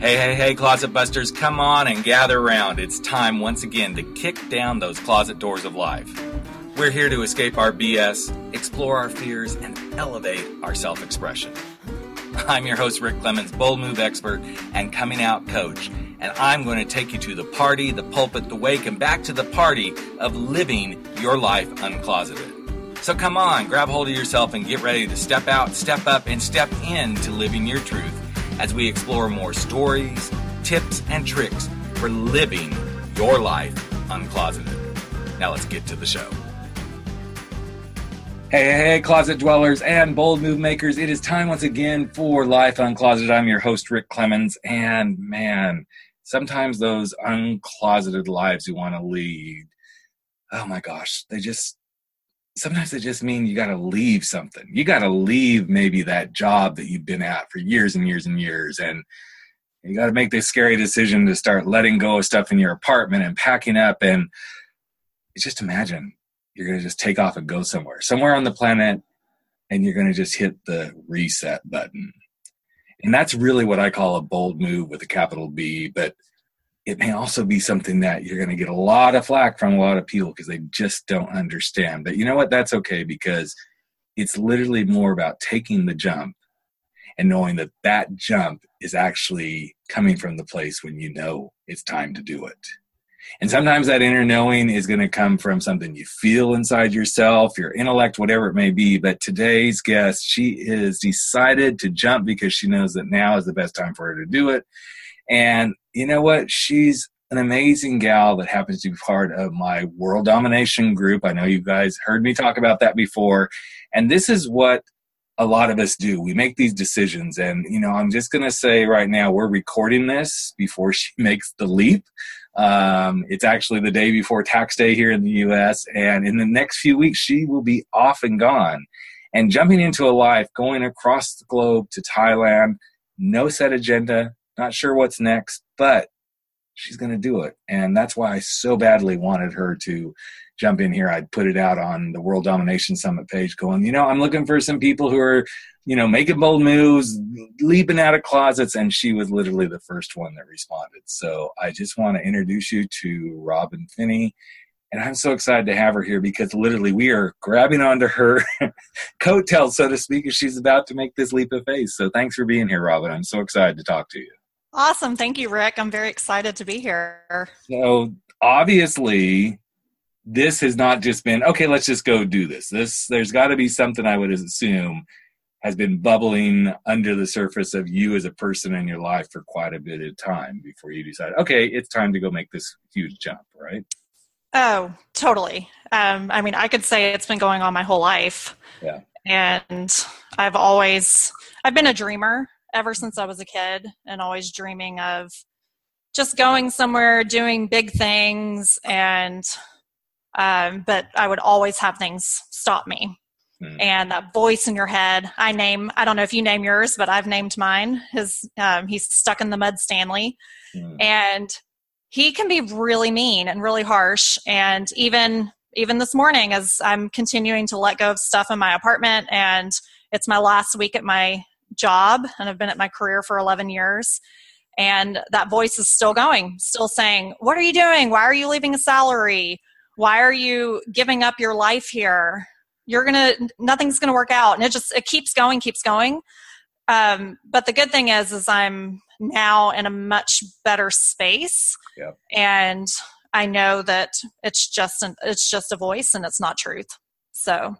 Hey, hey, hey, closet busters, come on and gather around. It's time once again to kick down those closet doors of life. We're here to escape our BS, explore our fears, and elevate our self expression. I'm your host, Rick Clemens, bold move expert and coming out coach, and I'm going to take you to the party, the pulpit, the wake, and back to the party of living your life uncloseted. So come on, grab hold of yourself and get ready to step out, step up, and step into living your truth as we explore more stories, tips, and tricks for living your life uncloseted. Now let's get to the show. Hey, hey, hey, closet dwellers and bold move makers. It is time once again for Life Uncloseted. I'm your host, Rick Clemens. And man, sometimes those uncloseted lives you want to lead, oh my gosh, they just sometimes it just mean you got to leave something. You got to leave maybe that job that you've been at for years and years and years. And you got to make this scary decision to start letting go of stuff in your apartment and packing up. And just imagine you're going to just take off and go somewhere, somewhere on the planet, and you're going to just hit the reset button. And that's really what I call a bold move with a capital B. But it may also be something that you're going to get a lot of flack from a lot of people because they just don't understand. But you know what? That's okay because it's literally more about taking the jump and knowing that that jump is actually coming from the place when you know it's time to do it. And sometimes that inner knowing is going to come from something you feel inside yourself, your intellect, whatever it may be. But today's guest, she is decided to jump because she knows that now is the best time for her to do it. And you know what? She's an amazing gal that happens to be part of my world domination group. I know you guys heard me talk about that before. And this is what a lot of us do. We make these decisions. And, you know, I'm just going to say right now, we're recording this before she makes the leap. Um, it's actually the day before tax day here in the US. And in the next few weeks, she will be off and gone and jumping into a life going across the globe to Thailand. No set agenda, not sure what's next, but she's going to do it. And that's why I so badly wanted her to jump in here. I'd put it out on the World Domination Summit page going, you know, I'm looking for some people who are, you know, making bold moves, leaping out of closets. And she was literally the first one that responded. So I just want to introduce you to Robin Finney. And I'm so excited to have her here because literally we are grabbing onto her coattails, so to speak, as she's about to make this leap of faith. So thanks for being here, Robin. I'm so excited to talk to you. Awesome. Thank you, Rick. I'm very excited to be here. So, obviously, this has not just been, okay, let's just go do this. This there's got to be something I would assume has been bubbling under the surface of you as a person in your life for quite a bit of time before you decide, okay, it's time to go make this huge jump, right? Oh, totally. Um, I mean, I could say it's been going on my whole life. Yeah. And I've always, I've been a dreamer ever since I was a kid and always dreaming of just going somewhere, doing big things, and um, but I would always have things stop me. Mm. And that voice in your head, I name, I don't know if you name yours, but I've named mine. His, um, he's stuck in the mud, Stanley. Mm. And he can be really mean and really harsh. And even, even this morning, as I'm continuing to let go of stuff in my apartment and it's my last week at my job and I've been at my career for 11 years. And that voice is still going, still saying, What are you doing? Why are you leaving a salary? Why are you giving up your life here? You're gonna, nothing's gonna work out. And it just, it keeps going, keeps going. Um, but the good thing is, is I'm now in a much better space. Yep. And I know that it's just an, it's just a voice and it's not truth. So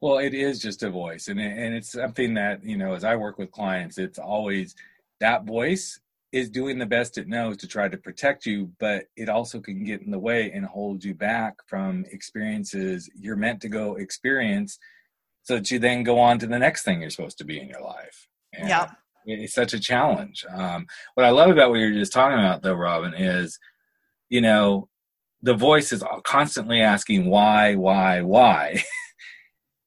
well, it is just a voice, and it, and it's something that you know, as I work with clients, it's always that voice is doing the best it knows to try to protect you, but it also can get in the way and hold you back from experiences you're meant to go experience, so that you then go on to the next thing you're supposed to be in your life. And yeah, it's such a challenge. Um, what I love about what you're just talking about, though, Robin, is you know the voice is constantly asking why, why, why.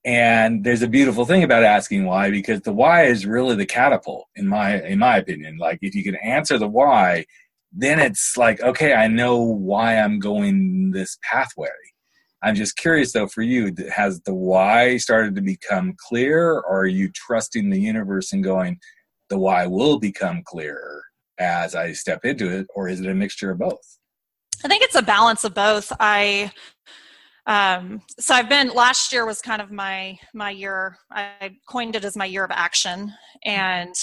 and there's a beautiful thing about asking why because the why is really the catapult in my in my opinion like if you can answer the why then it's like okay i know why i'm going this pathway i'm just curious though for you has the why started to become clear or are you trusting the universe and going the why will become clearer as I step into it, or is it a mixture of both? I think it's a balance of both. I um, so I've been last year was kind of my my year. I coined it as my year of action, and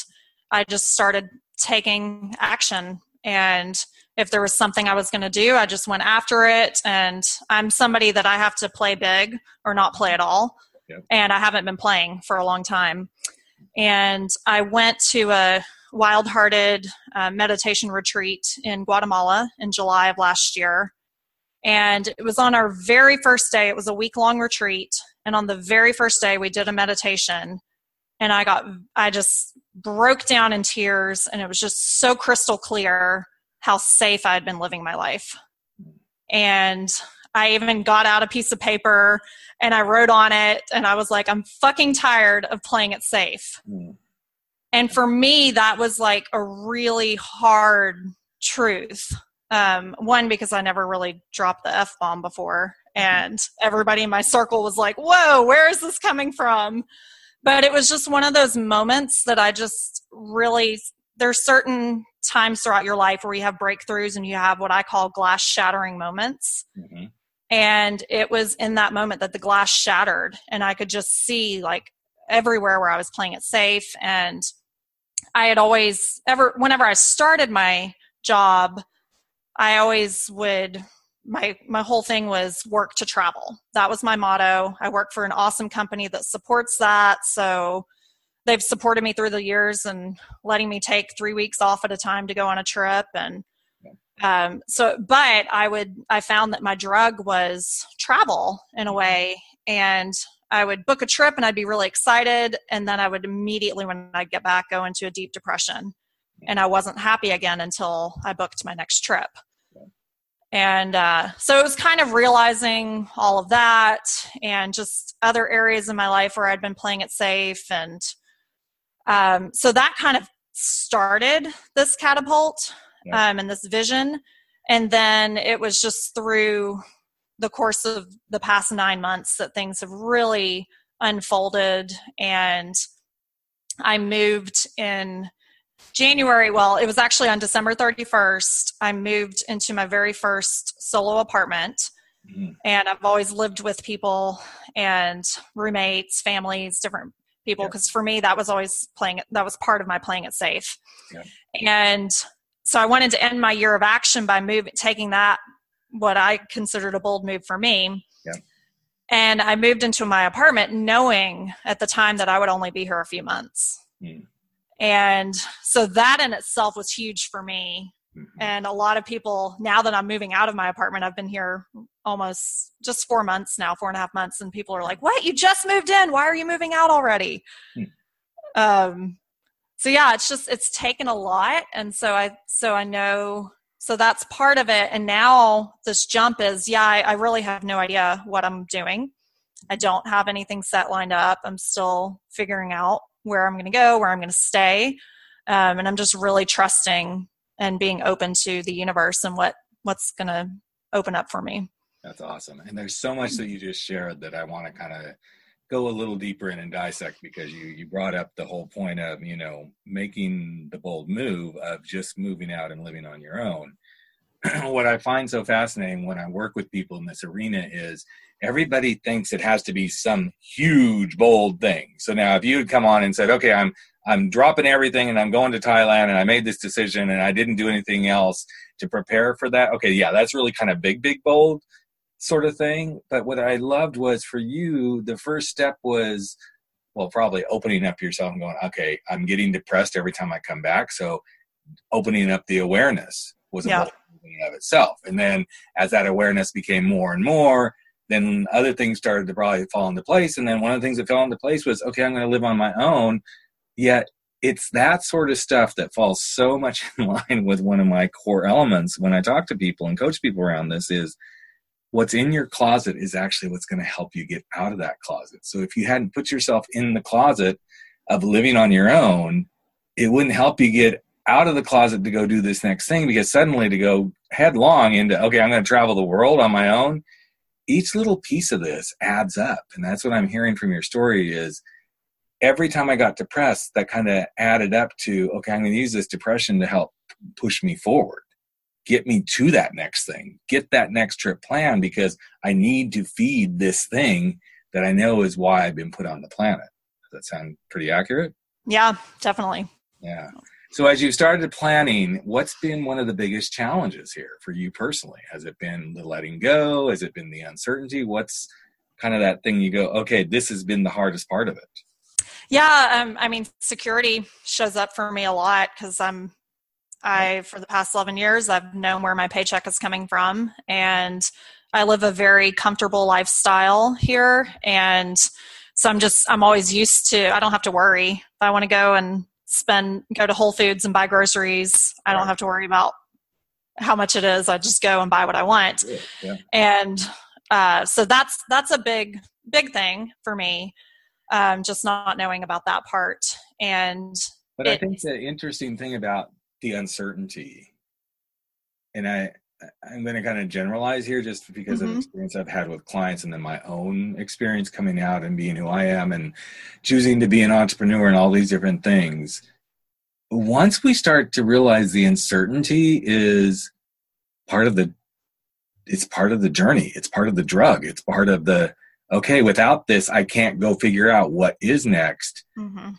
I just started taking action. And if there was something I was going to do, I just went after it. And I'm somebody that I have to play big or not play at all. Yep. And I haven't been playing for a long time. And I went to a wild hearted uh, meditation retreat in Guatemala in July of last year. And it was on our very first day, it was a week long retreat. And on the very first day, we did a meditation. And I got, I just broke down in tears. And it was just so crystal clear how safe I had been living my life. And I even got out a piece of paper and I wrote on it. And I was like, I'm fucking tired of playing it safe. Mm. And for me, that was like a really hard truth. Um, one, because I never really dropped the F bomb before. And everybody in my circle was like, whoa, where is this coming from? But it was just one of those moments that I just really, there's certain times throughout your life where you have breakthroughs and you have what I call glass shattering moments. Mm-hmm. And it was in that moment that the glass shattered and I could just see like everywhere where I was playing it safe. And I had always ever, whenever I started my job, I always would my my whole thing was work to travel. That was my motto. I work for an awesome company that supports that. So they've supported me through the years and letting me take three weeks off at a time to go on a trip and um, so but i would i found that my drug was travel in a way and I would book a trip and I'd be really excited. And then I would immediately, when I get back, go into a deep depression. And I wasn't happy again until I booked my next trip. And uh, so it was kind of realizing all of that and just other areas in my life where I'd been playing it safe. And um, so that kind of started this catapult um, and this vision. And then it was just through the course of the past nine months that things have really unfolded and i moved in january well it was actually on december 31st i moved into my very first solo apartment mm-hmm. and i've always lived with people and roommates families different people because yeah. for me that was always playing that was part of my playing it safe yeah. and so i wanted to end my year of action by moving taking that what I considered a bold move for me. Yeah. And I moved into my apartment knowing at the time that I would only be here a few months. Mm. And so that in itself was huge for me. Mm-hmm. And a lot of people, now that I'm moving out of my apartment, I've been here almost just four months now, four and a half months. And people are like, What? You just moved in. Why are you moving out already? Mm. Um, so yeah, it's just, it's taken a lot. And so I, so I know so that's part of it and now this jump is yeah I, I, really have no idea what i'm doing i don't have anything set lined up i'm still figuring out where i'm going to go where i'm going to stay um, and i'm just really trusting and being open to the universe and what what's going to open up for me. That's awesome. And there's so much that you just shared that i want to kind of go a little deeper in and dissect because you you brought up the whole point of you know making the bold move of just moving out and living on your own what i find so fascinating when i work with people in this arena is everybody thinks it has to be some huge bold thing so now if you had come on and said okay i'm i'm dropping everything and i'm going to thailand and i made this decision and i didn't do anything else to prepare for that okay yeah that's really kind of big big bold sort of thing. But what I loved was for you, the first step was, well, probably opening up yourself and going, okay, I'm getting depressed every time I come back. So opening up the awareness was a in of itself. And then as that awareness became more and more, then other things started to probably fall into place. And then one of the things that fell into place was, okay, I'm going to live on my own. Yet it's that sort of stuff that falls so much in line with one of my core elements when I talk to people and coach people around this is what's in your closet is actually what's going to help you get out of that closet. So if you hadn't put yourself in the closet of living on your own, it wouldn't help you get out of the closet to go do this next thing because suddenly to go headlong into, okay, I'm going to travel the world on my own. Each little piece of this adds up. And that's what I'm hearing from your story is every time I got depressed, that kind of added up to, okay, I'm going to use this depression to help push me forward get me to that next thing get that next trip plan because i need to feed this thing that i know is why i've been put on the planet does that sound pretty accurate yeah definitely yeah so as you started planning what's been one of the biggest challenges here for you personally? Has it been the letting go? Has it been the uncertainty? What's kind of that thing you go okay this has been the hardest part of it yeah, um, I mean, security shows up for me a lot because I'm, I for the past eleven years, I've known where my paycheck is coming from, and I live a very comfortable lifestyle here, and so I'm just, I'm always used to. I don't have to worry if I want to go and spend, go to Whole Foods and buy groceries. I don't have to worry about how much it is. I just go and buy what I want, yeah. and uh, so that's that's a big big thing for me um, just not knowing about that part. And but it, I think the interesting thing about the uncertainty, and I I'm going to kind of generalize here just because mm-hmm. of experience I've had with clients and then my own experience coming out and being who I am and choosing to be an entrepreneur and all these different things. Once we start to realize the uncertainty is part of the it's part of the journey, it's part of the drug, it's part of the okay, without this, I can't go figure out what is next. Mm-hmm.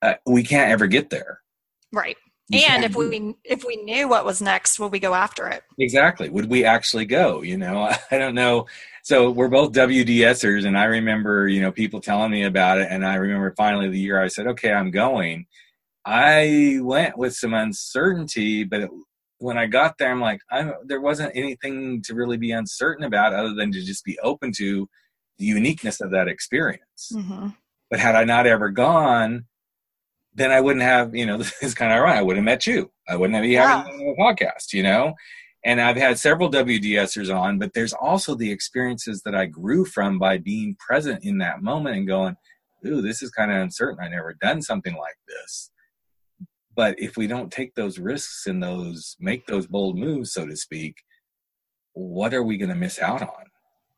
Uh, we can't ever get there. Right. And if we if we knew what was next, would we go after it? Exactly. Would we actually go? You know, I don't know. So we're both WDSers, and I remember you know people telling me about it, and I remember finally the year I said, okay, I'm going. I went with some uncertainty, but it, when I got there, I'm like, I'm, there wasn't anything to really be uncertain about other than to just be open to the uniqueness of that experience. Mm-hmm. But had I not ever gone, then I wouldn't have, you know, this is kind of ironic. I wouldn't have met you. I wouldn't have be yeah. having a podcast, you know? And I've had several WDSers on, but there's also the experiences that I grew from by being present in that moment and going, ooh, this is kind of uncertain. I never done something like this. But if we don't take those risks and those make those bold moves, so to speak, what are we going to miss out on?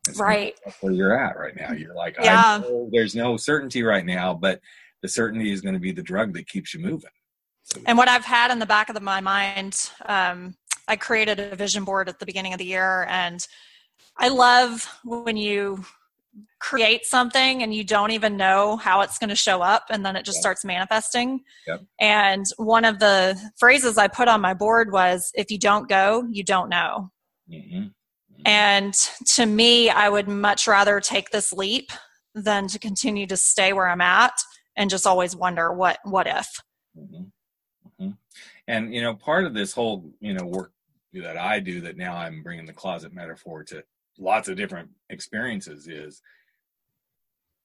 It's right where you're at right now. You're like, yeah. there's no certainty right now, but the certainty is going to be the drug that keeps you moving. So, and what I've had in the back of the, my mind, um, I created a vision board at the beginning of the year, and I love when you create something and you don't even know how it's going to show up and then it just starts manifesting yep. and one of the phrases i put on my board was if you don't go you don't know mm-hmm. And to me, I would much rather take this leap than to continue to stay where I'm at and just always wonder what what if. Mm-hmm. Mm-hmm. And you know, part of this whole you know work that I do that now I'm bringing the closet metaphor to lots of different experiences is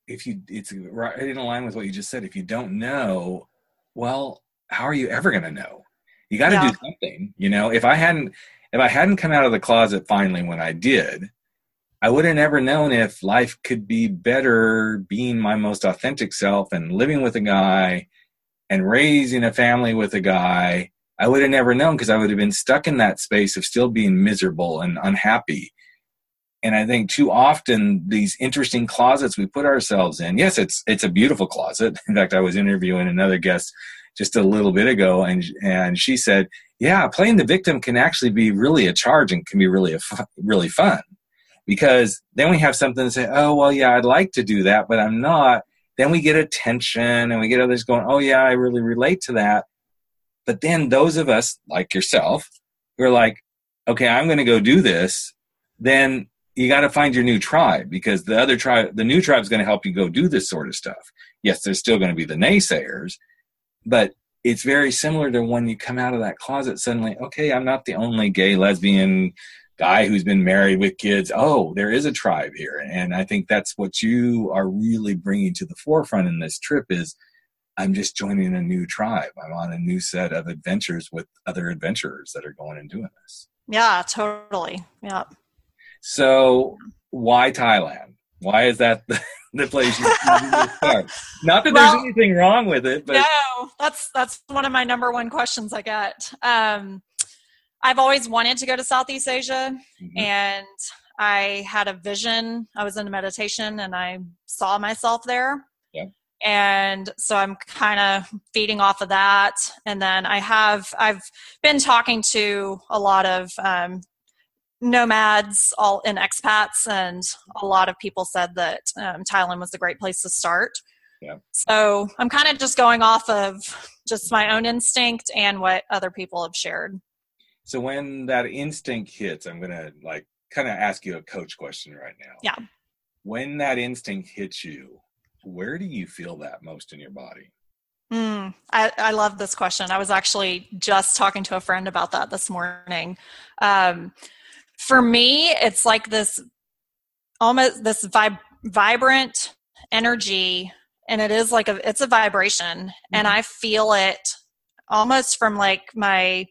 if you it's right in line with what you just said. If you don't know, well, how are you ever going to know? You got to yeah. do something. You know, if I hadn't if I hadn't come out of the closet finally when I did, I would have never known if life could be better being my most authentic self and living with a guy and raising a family with a guy. I would have never known because I would have been stuck in that space of still being miserable and unhappy. And I think too often these interesting closets we put ourselves in. Yes, it's it's a beautiful closet. In fact, I was interviewing another guest just a little bit ago, and and she said, "Yeah, playing the victim can actually be really a charge and can be really a really fun." Because then we have something to say, "Oh, well, yeah, I'd like to do that, but I'm not." Then we get attention and we get others going, "Oh, yeah, I really relate to that." But then those of us like yourself who are like, "Okay, I'm going to go do this," then you got to find your new tribe because the other tribe, the new tribe is going to help you go do this sort of stuff. Yes, there's still going to be the naysayers, but it's very similar to when you come out of that closet suddenly okay i'm not the only gay lesbian guy who's been married with kids. Oh there is a tribe here. And i think that's what you are really bringing to the forefront in this trip is i'm just joining a new tribe. I'm on a new set of adventures with other adventurers that are going and doing this. Yeah totally. Yeah so why thailand? Why is that the, the place you start. Not that well, there's anything wrong with it, but no, that's that's one of my number one questions I get. Um, I've always wanted to go to Southeast Asia, mm-hmm. and I had a vision. I was in a meditation, and I saw myself there. Yeah. and so i'm kind of feeding off of that and then i have i've been talking to a lot of um, nomads all in expats and a lot of people said that um, thailand was a great place to start Yeah. so i'm kind of just going off of just my own instinct and what other people have shared So when that instinct hits, I'm gonna like kind of ask you a coach question right now. Yeah. When that instinct hits you, where do you feel that most in your body? Mm, I, I love this question. I was actually just talking to a friend about that this morning. Um, for me, it's like this almost this vib- vibrant energy, and it is like a it's a vibration, and I feel it almost from like my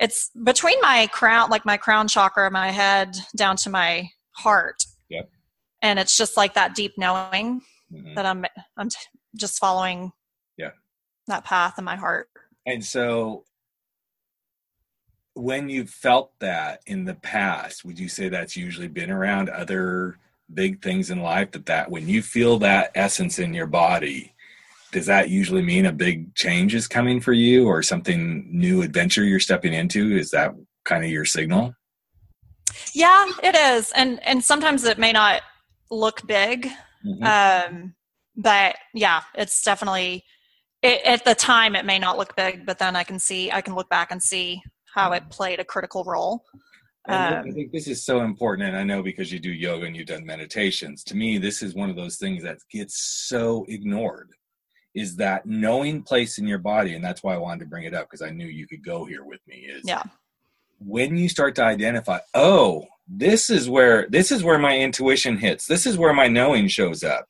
it's between my crown, like my crown chakra, my head down to my heart. Yep. And it's just like that deep knowing Mhm. that I'm I'm t- just following Yeah. that path in my heart. And so when you felt that in the past, would you say that's usually been around other big things in life that that when you feel that essence in your body, does that usually mean a big change is coming for you or something new adventure you're stepping into? Is that kind of your signal? Yeah, it is, and and sometimes it may not look big, Mhm. um, but yeah, it's definitely it, at the time it may not look big, but then I can see I can look back and see how it played a critical role. And I Um, think this is so important, and I know because you do yoga and you've done meditations. To me, this is one of those things that gets so ignored. Is that knowing place in your body, and that's why I wanted to bring it up because I knew you could go here with me. Is Yeah. when you start to identify, oh, this is where this is where my intuition hits. This is where my knowing shows up.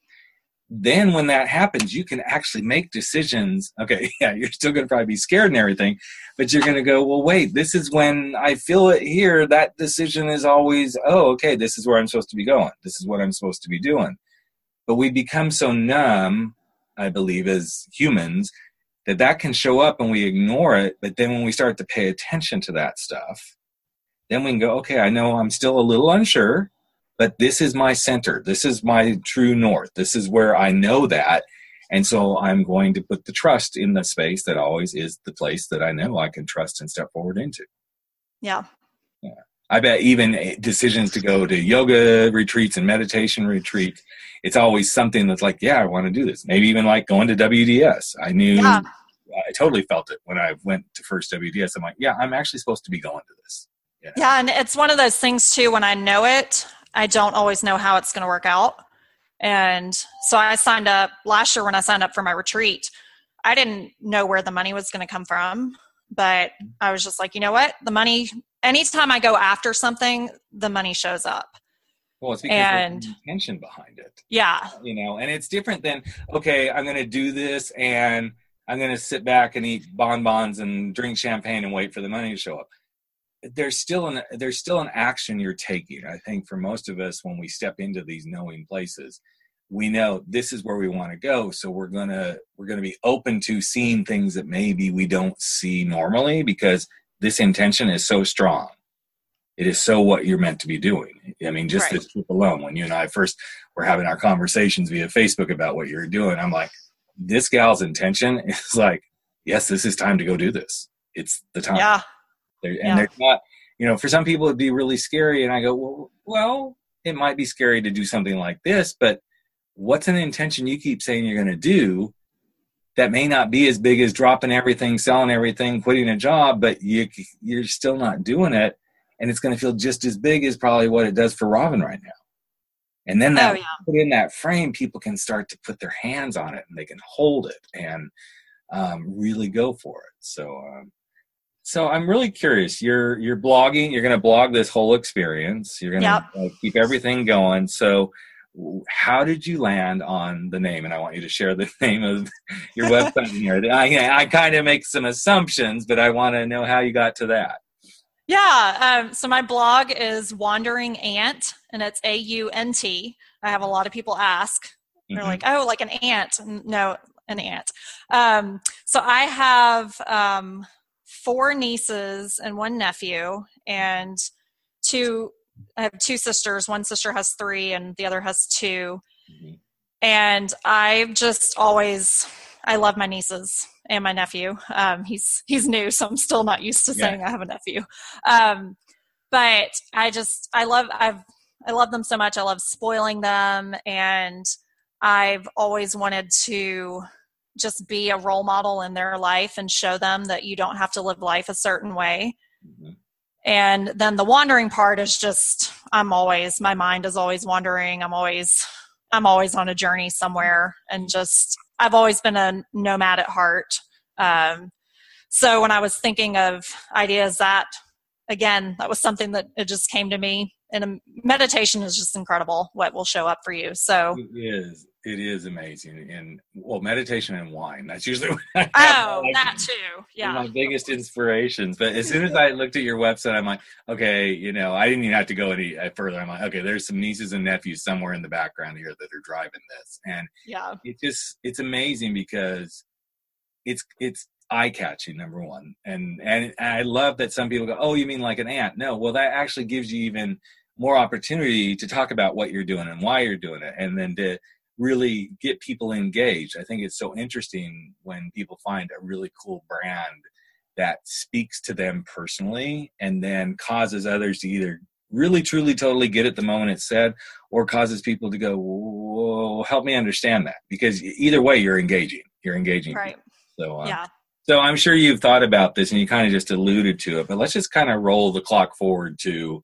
Then when that happens, you can actually make decisions. Okay, yeah, you're still going to probably be scared and everything, but you're going to go, well, wait, this is when I feel it here. That decision is always, oh, okay, this is where I'm supposed to be going. This is what I'm supposed to be doing. But we become so numb, I believe, as humans, that that can show up and we ignore it. But then when we start to pay attention to that stuff, then we can go, okay, I know I'm still a little unsure, but this is my center. This is my true north. This is where I know that. And so I'm going to put the trust in the space that always is the place that I know I can trust and step forward into. yeah, I bet even decisions to go to yoga retreats and meditation retreats, it's always something that's like, yeah, I want to do this. Maybe even like going to WDS. I knew, Yeah. I totally felt it when I went to first WDS. I'm like, yeah, I'm actually supposed to be going to this. yeah, and it's one of those things too. When I know it, I don't always know how it's going to work out. And so I signed up last year when I signed up for my retreat. I didn't know where the money was going to come from, but mm-hmm. I was just like, you know what? The money, anytime I go after something, the money shows up. Well, it's because And- there's intention behind it, Yeah. you know, and it's different than, okay, I'm going to do this and I'm going to sit back and eat bonbons and drink champagne and wait for the money to show up. There's still an there's still an action you're taking. I think for most of us, when we step into these knowing places, we know this is where we want to go. So we're gonna we're gonna be open to seeing things that maybe we don't see normally because this intention is so strong. It is so what you're meant to be doing. I mean, just Right. this trip alone, when you and I first were having our conversations via Facebook about what you're doing, I'm like, this gal's intention is like, yes, this is time to go do this. It's the time. Yeah. There, and Yeah. there's not, you know, for some people it'd be really scary. And I go, well, well, it might be scary to do something like this, but what's an intention you keep saying you're going to do that may not be as big as dropping everything, selling everything, quitting a job, but you you're still not doing it, and it's going to feel just as big as probably what it does for Robin right now. And then that Oh, yeah. put in that frame, people can start to put their hands on it and they can hold it and um, really go for it. So, um, so I'm really curious. You're you're blogging. You're going to blog this whole experience. You're going to Yep. uh, keep everything going. So, how did you land on the name? And I want you to share the name of your website here. I, I kind of make some assumptions, but I want to know how you got to that. Yeah. Um, so my blog is Wandering Aunt, and it's A U N T. I have a lot of people ask. They're Mhm. like, oh, like an ant. No, an ant. Um, so I have um, four nieces and one nephew, and two. I have two sisters. One sister has three, and the other has two. Mhm. and I've just always I love my nieces and my nephew. Um, he's he's new, so I'm still not used to saying yeah. I have a nephew. Um, but I just I love I've I love them so much. I love spoiling them, and I've always wanted to just be a role model in their life and show them that you don't have to live life a certain way. Mm-hmm. And then the wandering part is just I'm always my mind is always wandering. I'm always I'm always on a journey somewhere and just I've always been a nomad at heart. Um, so when I was thinking of ideas that again that was something that it just came to me and meditation is just incredible what will show up for you so it is it is amazing and well meditation and wine that's usually oh that too yeah my biggest inspirations but as soon as i looked at your website i'm like okay you know i didn't even have to go any uh, further. I'm like okay there's some nieces and nephews somewhere in the background here that are driving this and yeah. it just it's amazing because it's it's eye catching number one and and i love that some people go oh you mean like an ant? No well that actually gives you even more opportunity to talk about what you're doing and why you're doing it and then to really get people engaged. I think it's so interesting when people find a really cool brand that speaks to them personally and then causes others to either really truly totally get it the moment it's said or causes people to go whoa help me understand that. Because either way you're engaging. You're engaging right. so uh, yeah. so I'm sure you've thought about this and you kind of just alluded to it, but let's just kind of roll the clock forward to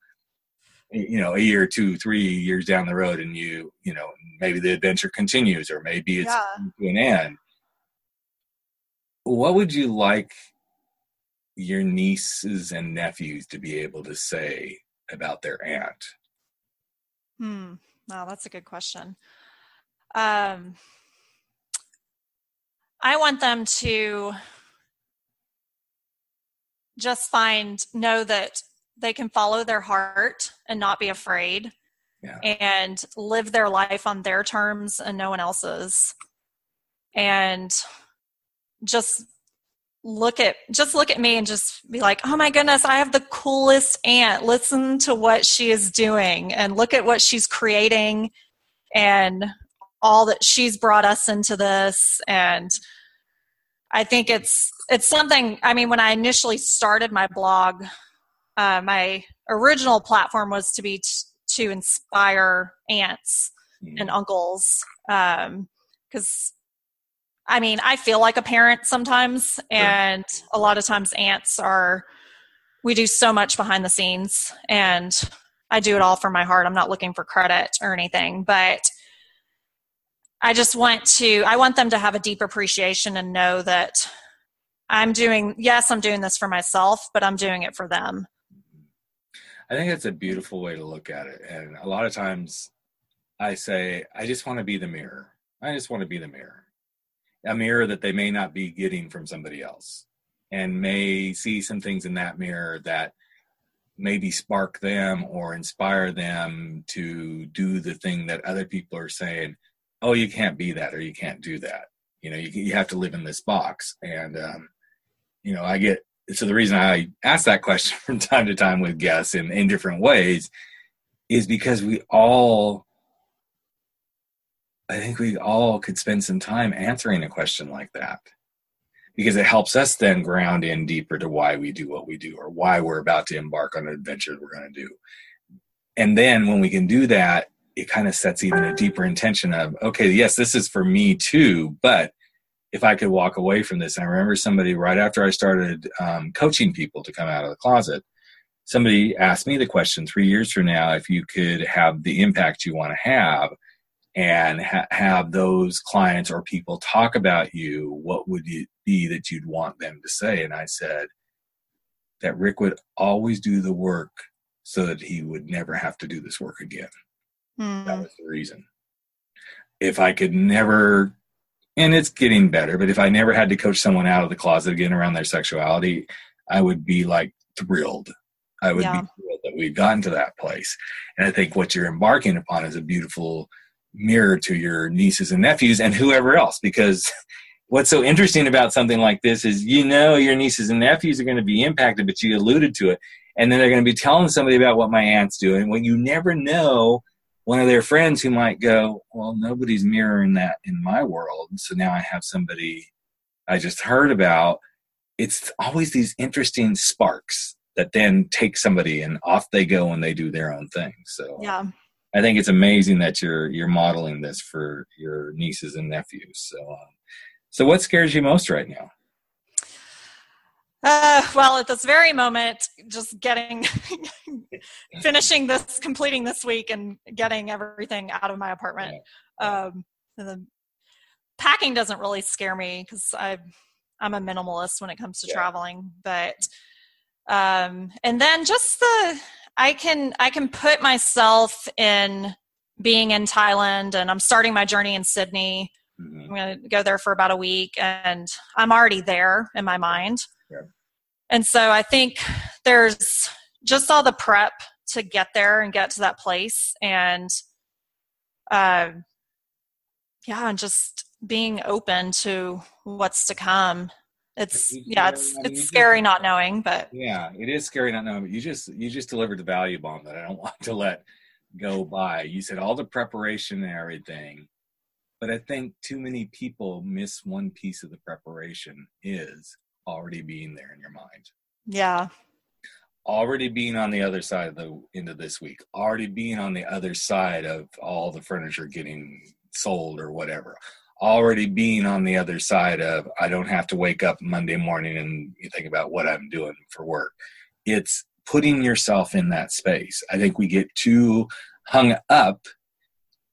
you know a year two three years down the road and you you know maybe the adventure continues or maybe it's yeah. to an end. What would you like your nieces and nephews to be able to say about their aunt? Hmm. Wow that's a good question. Um i want them to just find know that they can follow their heart and not be afraid yeah. and live their life on their terms and no one else's. And just look at just look at me and just be like oh my goodness i have the coolest aunt. Listen to what she is doing and look at what she's creating and all that she's brought us into this. And i think it's it's something i mean when i initially started my blog uh, my original platform was to be t- to inspire aunts mm-hmm. and uncles because um, I mean I feel like a parent sometimes, and a lot of times aunts are we do so much behind the scenes, and I do it all from my heart. I'm not looking for credit or anything, but I just want to I want them to have a deep appreciation and know that I'm doing yes, I'm doing this for myself, but I'm doing it for them. I think that's a beautiful way to look at it. And a lot of times I say, I just want to be the mirror. I just want to be the mirror. A mirror that they may not be getting from somebody else and may see some things in that mirror that maybe spark them or inspire them to do the thing that other people are saying, oh, you can't be that or you can't do that. You know, you, you have to live in this box. And, um, you know, I get so the reason I ask that question from time to time with guests in, in different ways is because we all I think we all could spend some time answering a question like that because it helps us then ground in deeper to why we do what we do or why we're about to embark on an adventure we're going to do. And then when we can do that, it kind of sets even a deeper intention of, okay, yes, this is for me too, but if I could walk away from this. And I remember somebody right after I started um, coaching people to come out of the closet, somebody asked me the question three years from now if you could have the impact you want to have and ha- have those clients or people talk about you, what would it be that you'd want them to say? And I said that Rick would always do the work so that he would never have to do this work again. Mm. That was the reason. If I could never and it's getting better. But if I never had to coach someone out of the closet again around their sexuality, I would be like thrilled. I would yeah. be thrilled that we've gotten to that place. And I think what you're embarking upon is a beautiful mirror to your nieces and nephews and whoever else. Because what's so interesting about something like this is you know your nieces and nephews are going to be impacted, but you alluded to it. And then they're going to be telling somebody about what my aunt's doing. When you never know one of their friends who might go, Well, nobody's mirroring that in my world. So now I have somebody I just heard about. It's always these interesting sparks that then take somebody and off they go and they do their own thing. So yeah. I think it's amazing that you're you're modeling this for your nieces and nephews. So, um, so what scares you most right now? Uh, well, at this very moment, just getting, finishing this, completing this week, and getting everything out of my apartment. Um, the packing doesn't really scare me because I, I'm a minimalist when it comes to yeah. traveling. But, um, and then just the, I can, I can put myself in being in Thailand, and I'm starting my journey in Sydney. Mm-hmm. I'm going to go there for about a week, and I'm already there in my mind. Yeah. And so I think there's just all the prep to get there and get to that place. And uh, yeah, and just being open to what's to come. It's yeah, it's it's scary not knowing, but yeah, it is scary not knowing. But you just you just delivered the value bomb that I don't want to let go by. You said all the preparation and everything, but I think too many people miss one piece of the preparation is already being there in your mind. Yeah. Already being on the other side of the end of this week, already being on the other side of all the furniture getting sold or whatever, already being on the other side of I don't have to wake up Monday morning and think about what I'm doing for work. It's putting yourself in that space. I think we get too hung up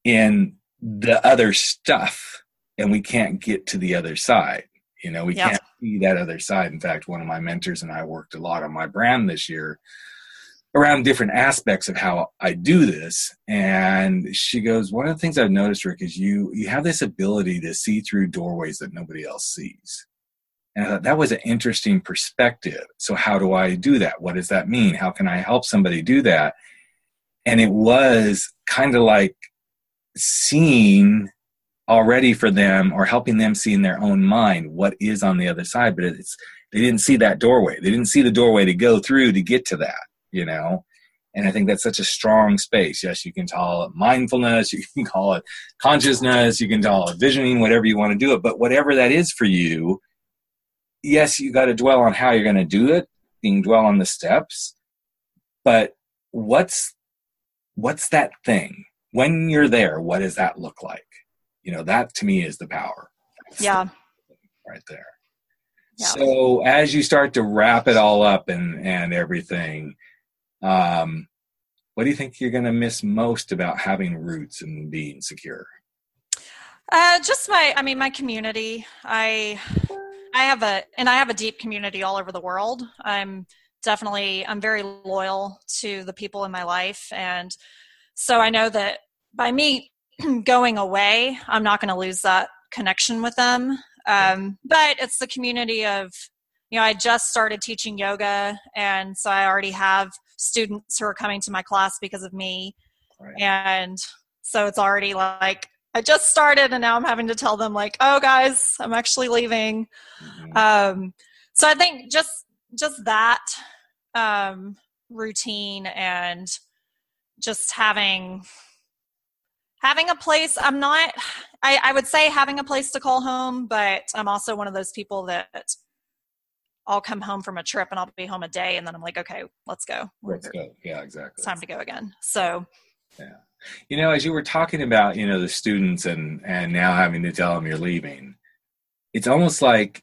in the other stuff and we can't get to the other side. You know, we can't see that other side. In fact, one of my mentors and I worked a lot on my brand this year around different aspects of how I do this. And she goes, One of the things I've noticed, Rick, is you you have this ability to see through doorways that nobody else sees. And I thought that was an interesting perspective. So how do I do that? What does that mean? How can I help somebody do that? And it was kind of like seeing already for them or helping them see in their own mind what is on the other side but it's they didn't see that doorway. They didn't see the doorway to go through to get to that you know? And i think that's such a strong space. Yes you can call it mindfulness you can call it consciousness you can call it visioning whatever you want to do it but whatever that is for you yes you got to dwell on how you're going to do it you can dwell on the steps but what's what's that thing? When you're there what does that look like you know that to me is the power. That's yeah. The right there. Yeah. so as you start to wrap it all up and and everything um what do you think you're going to miss most about having roots and being secure? Uh just my i mean my community. I i have a and i have a deep community all over the world. I'm definitely i'm very loyal to the people in my life. And so i know that by me going away, I'm not going to lose that connection with them. Um, but it's the community of, you know, I just started teaching yoga, and so I already have students who are coming to my class because of me. Right. And so it's already like I just started, and now I'm having to tell them like, "Oh, guys, I'm actually leaving." Mm-hmm. Um, so I think just just that um, routine and just having having a place i'm not I, I would say having a place to call home but i'm also one of those people that i'll come home from a trip and i'll be home a day and then i'm like okay let's go. Let's go. Yeah exactly. It's time to go again. So yeah. You know as you were talking about you know the students and and now having to tell them you're leaving it's almost like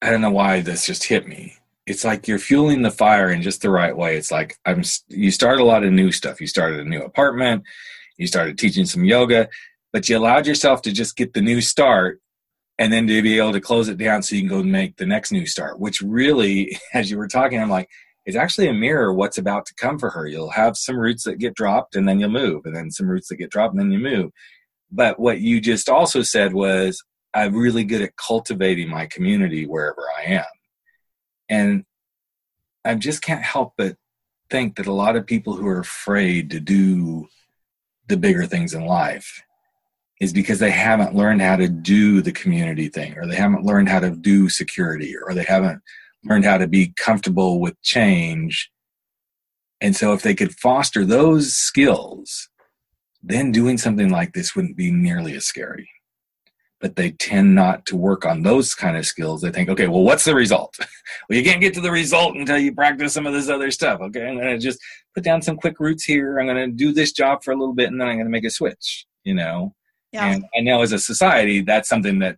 i don't know why this just hit me. It's like you're fueling the fire in just the right way. It's like i'm you start a lot of new stuff. You started a new apartment you started teaching some yoga, but you allowed yourself to just get the new start and then to be able to close it down so you can go make the next new start, which really, as you were talking, I'm like, it's actually a mirror what's about to come for her. You'll have some roots that get dropped and then you'll move, and then some roots that get dropped and then you move. But what you just also said was, I'm really good at cultivating my community wherever I am. And I just can't help but think that a lot of people who are afraid to do the bigger things in life is because they haven't learned how to do the community thing or they haven't learned how to do security or they haven't learned how to be comfortable with change. And so if they could foster those skills then doing something like this wouldn't be nearly as scary but they tend not to work on those kind of skills. They think, okay, well, what's the result? well, you can't get to the result until you practice some of this other stuff. Okay, I'm going to just put down some quick roots here. I'm going to do this job for a little bit, and then I'm going to make a switch. You know, yeah. and I know as a society, that's something that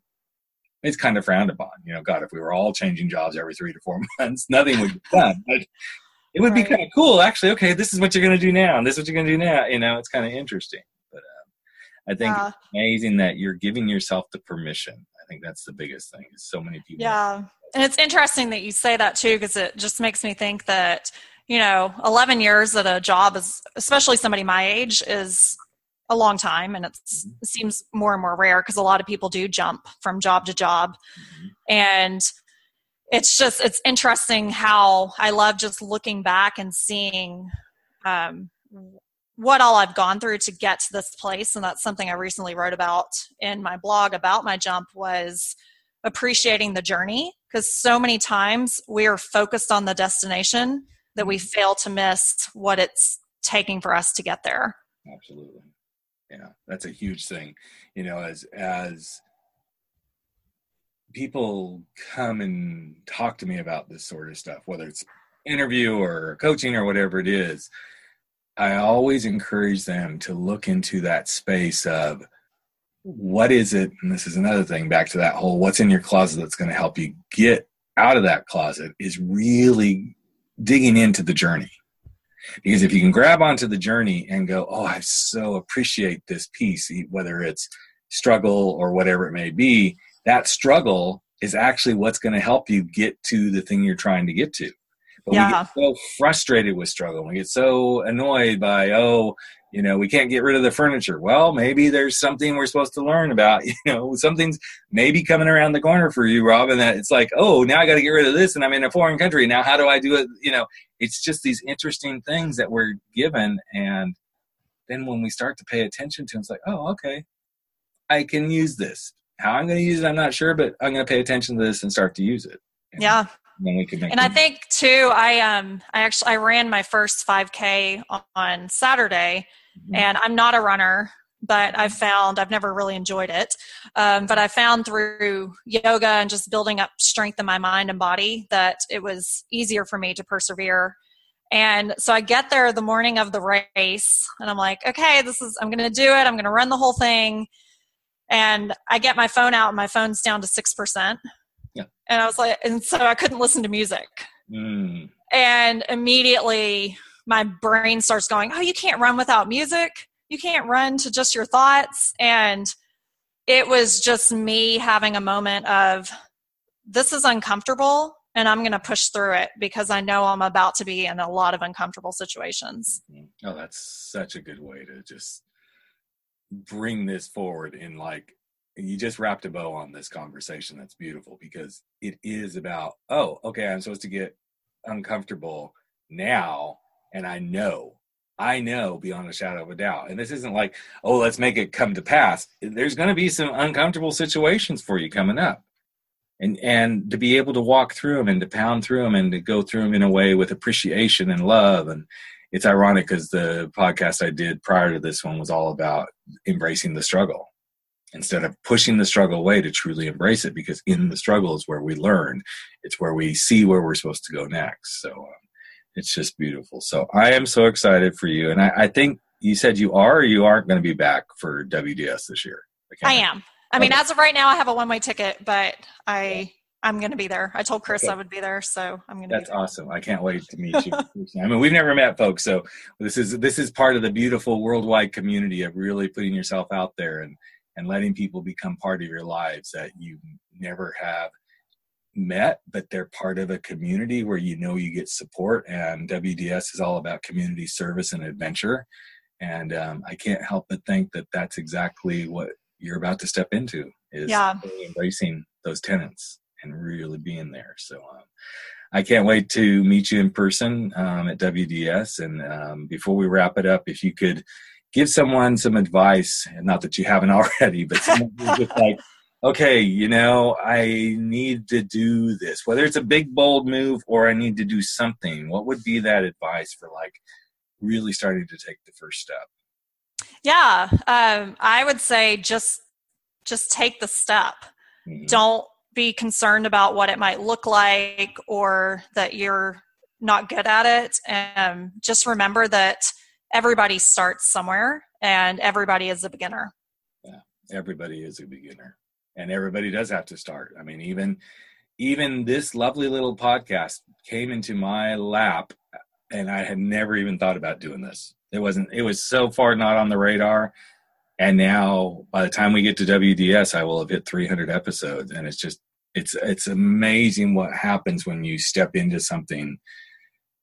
it's kind of frowned upon. You know, God, if we were all changing jobs every three to four months, nothing would be done. But it would right. be kind of cool, actually. Okay, this is what you're going to do now, and this is what you're going to do now. You know, it's kind of interesting. I think yeah. it's amazing that you're giving yourself the permission. I think that's the biggest thing. Is so many people. Yeah, and it's interesting that you say that too, because it just makes me think that you know, 11 years at a job is, especially somebody my age, is a long time, and mm-hmm. it seems more and more rare because a lot of people do jump from job to job, mm-hmm. and it's just it's interesting how I love just looking back and seeing um, what all I've gone through to get to this place, and that's something I recently wrote about in my blog about my jump was appreciating the journey because so many times we are focused on the destination that we mm-hmm. fail to miss what it's taking for us to get there. Absolutely. Yeah, that's a huge thing. You know, as as people come and talk to me about this sort of stuff, whether it's interview or coaching or whatever it is, I always encourage them to look into that space of what is it, and this is another thing back to that whole what's in your closet that's going to help you get out of that closet is really digging into the journey. Because if you can grab onto the journey and go, oh, I so appreciate this piece, whether it's struggle or whatever it may be, that struggle is actually what's going to help you get to the thing you're trying to get to. But yeah. we get so frustrated with struggle. We get so annoyed by, oh, you know, we can't get rid of the furniture. Well, maybe there's something we're supposed to learn about. You know, something's maybe coming around the corner for you, Robin, that it's like, oh, now I got to get rid of this and I'm in a foreign country. Now, how do I do it? You know, it's just these interesting things that we're given. And then when we start to pay attention to it, it's like, oh, okay, I can use this. How I'm going to use it, I'm not sure, but I'm going to pay attention to this and start to use it. And yeah then we And I think too, I um, I actually I ran my first 5K on Saturday, mm-hmm. and I'm not a runner, but I've found I've never really enjoyed it. Um, but I found through yoga and just building up strength in my mind and body that it was easier for me to persevere. And so I get there the morning of the race, and I'm like, okay, this is I'm going to do it. I'm going to run the whole thing. And I get my phone out, and my phone's down to six percent yeah. And I was like, and so I couldn't listen to music. Mm. And immediately my brain starts going, oh, you can't run without music. You can't run to just your thoughts. And it was just me having a moment of, this is uncomfortable and I'm going to push through it because I know I'm about to be in a lot of uncomfortable situations. Oh, that's such a good way to just bring this forward in like you just wrapped a bow on this conversation that's beautiful because it is about oh okay i'm supposed to get uncomfortable now and i know i know beyond a shadow of a doubt and this isn't like oh let's make it come to pass. There's going to be some uncomfortable situations for you coming up and and to be able to walk through them and to pound through them and to go through them in a way with appreciation and love and it's ironic because the podcast i did prior to this one was all about embracing the struggle instead of pushing the struggle away to truly embrace it because in the struggle is where we learn it's where we see where we're supposed to go next so um, it's just beautiful so i am so excited for you and i, I think you said you are or you aren't going to be back for wds this year i, I am i mean as of right now i have a one-way ticket but i I'm going to be there. I told Chris okay. I would be there, so I'm going to. That's awesome! I can't wait to meet you. I mean, we've never met, folks, so this is this is part of the beautiful worldwide community of really putting yourself out there and and letting people become part of your lives that you never have met, but they're part of a community where you know you get support. And WDS is all about community service and adventure. And um, I can't help but think that that's exactly what you're about to step into is yeah. embracing those tenants and really being there. So um, I can't wait to meet you in person um, at WDS. And um, before we wrap it up, if you could give someone some advice, and not that you haven't already, but just like, okay, you know, I need to do this, whether it's a big, bold move or I need to do something, what would be that advice for like really starting to take the first step? Yeah, um, I would say just just take the step. Mm-hmm. Don't be concerned about what it might look like or that you're not good at it. And just remember that everybody starts somewhere and everybody is a beginner. Yeah, everybody is a beginner. And everybody does have to start. I mean, even even this lovely little podcast came into my lap and I had never even thought about doing this. It wasn't it was so far not on the radar. And now by the time we get to WDS, I will have hit 300 episodes and it's just it's it's amazing what happens when you step into something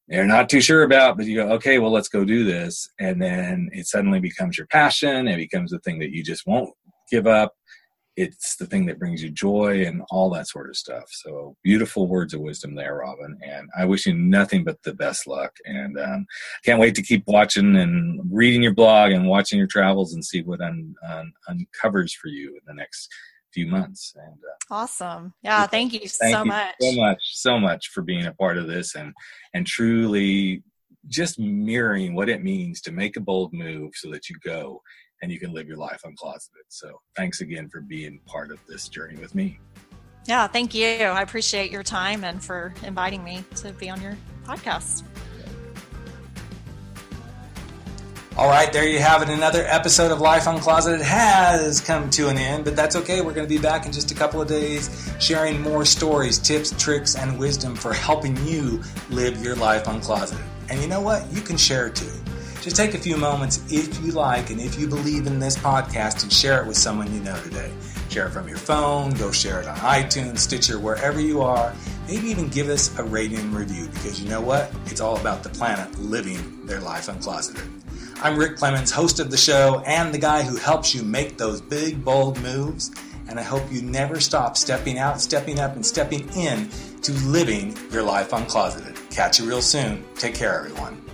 you're not too sure about, but you go, okay, well, let's go do this. And then it suddenly becomes your passion. It becomes the thing that you just won't give up it's the thing that brings you joy and all that sort of stuff. So beautiful words of wisdom there, Robin. And I wish you nothing but the best luck. And um, can't wait to keep watching and reading your blog and watching your travels and see what un- un- uncovers for you in the next few months. And uh, awesome, yeah, thank you thank so you much, so much, so much for being a part of this and and truly just mirroring what it means to make a bold move so that you go and you can live your life uncloseted. So thanks again for being part of this journey with me. Yeah, thank you. I appreciate your time and for inviting me to be on your podcast. All right, there you have it. Another episode of Life Uncloseted has come to an end, but that's okay. We're going to be back in just a couple of days sharing more stories, tips, tricks, and wisdom for helping you live your life uncloseted. And you know what? You can share too. Just take a few moments if you like and if you believe in this podcast and share it with someone you know today. Share it from your phone, go share it on iTunes, Stitcher, wherever you are. Maybe even give us a rating and review because you know what? It's all about the planet living their life uncloseted. I'm Rick Clemens, host of the show and the guy who helps you make those big, bold moves. And I hope you never stop stepping out, stepping up, and stepping in to living your life uncloseted. Catch you real soon. Take care, everyone.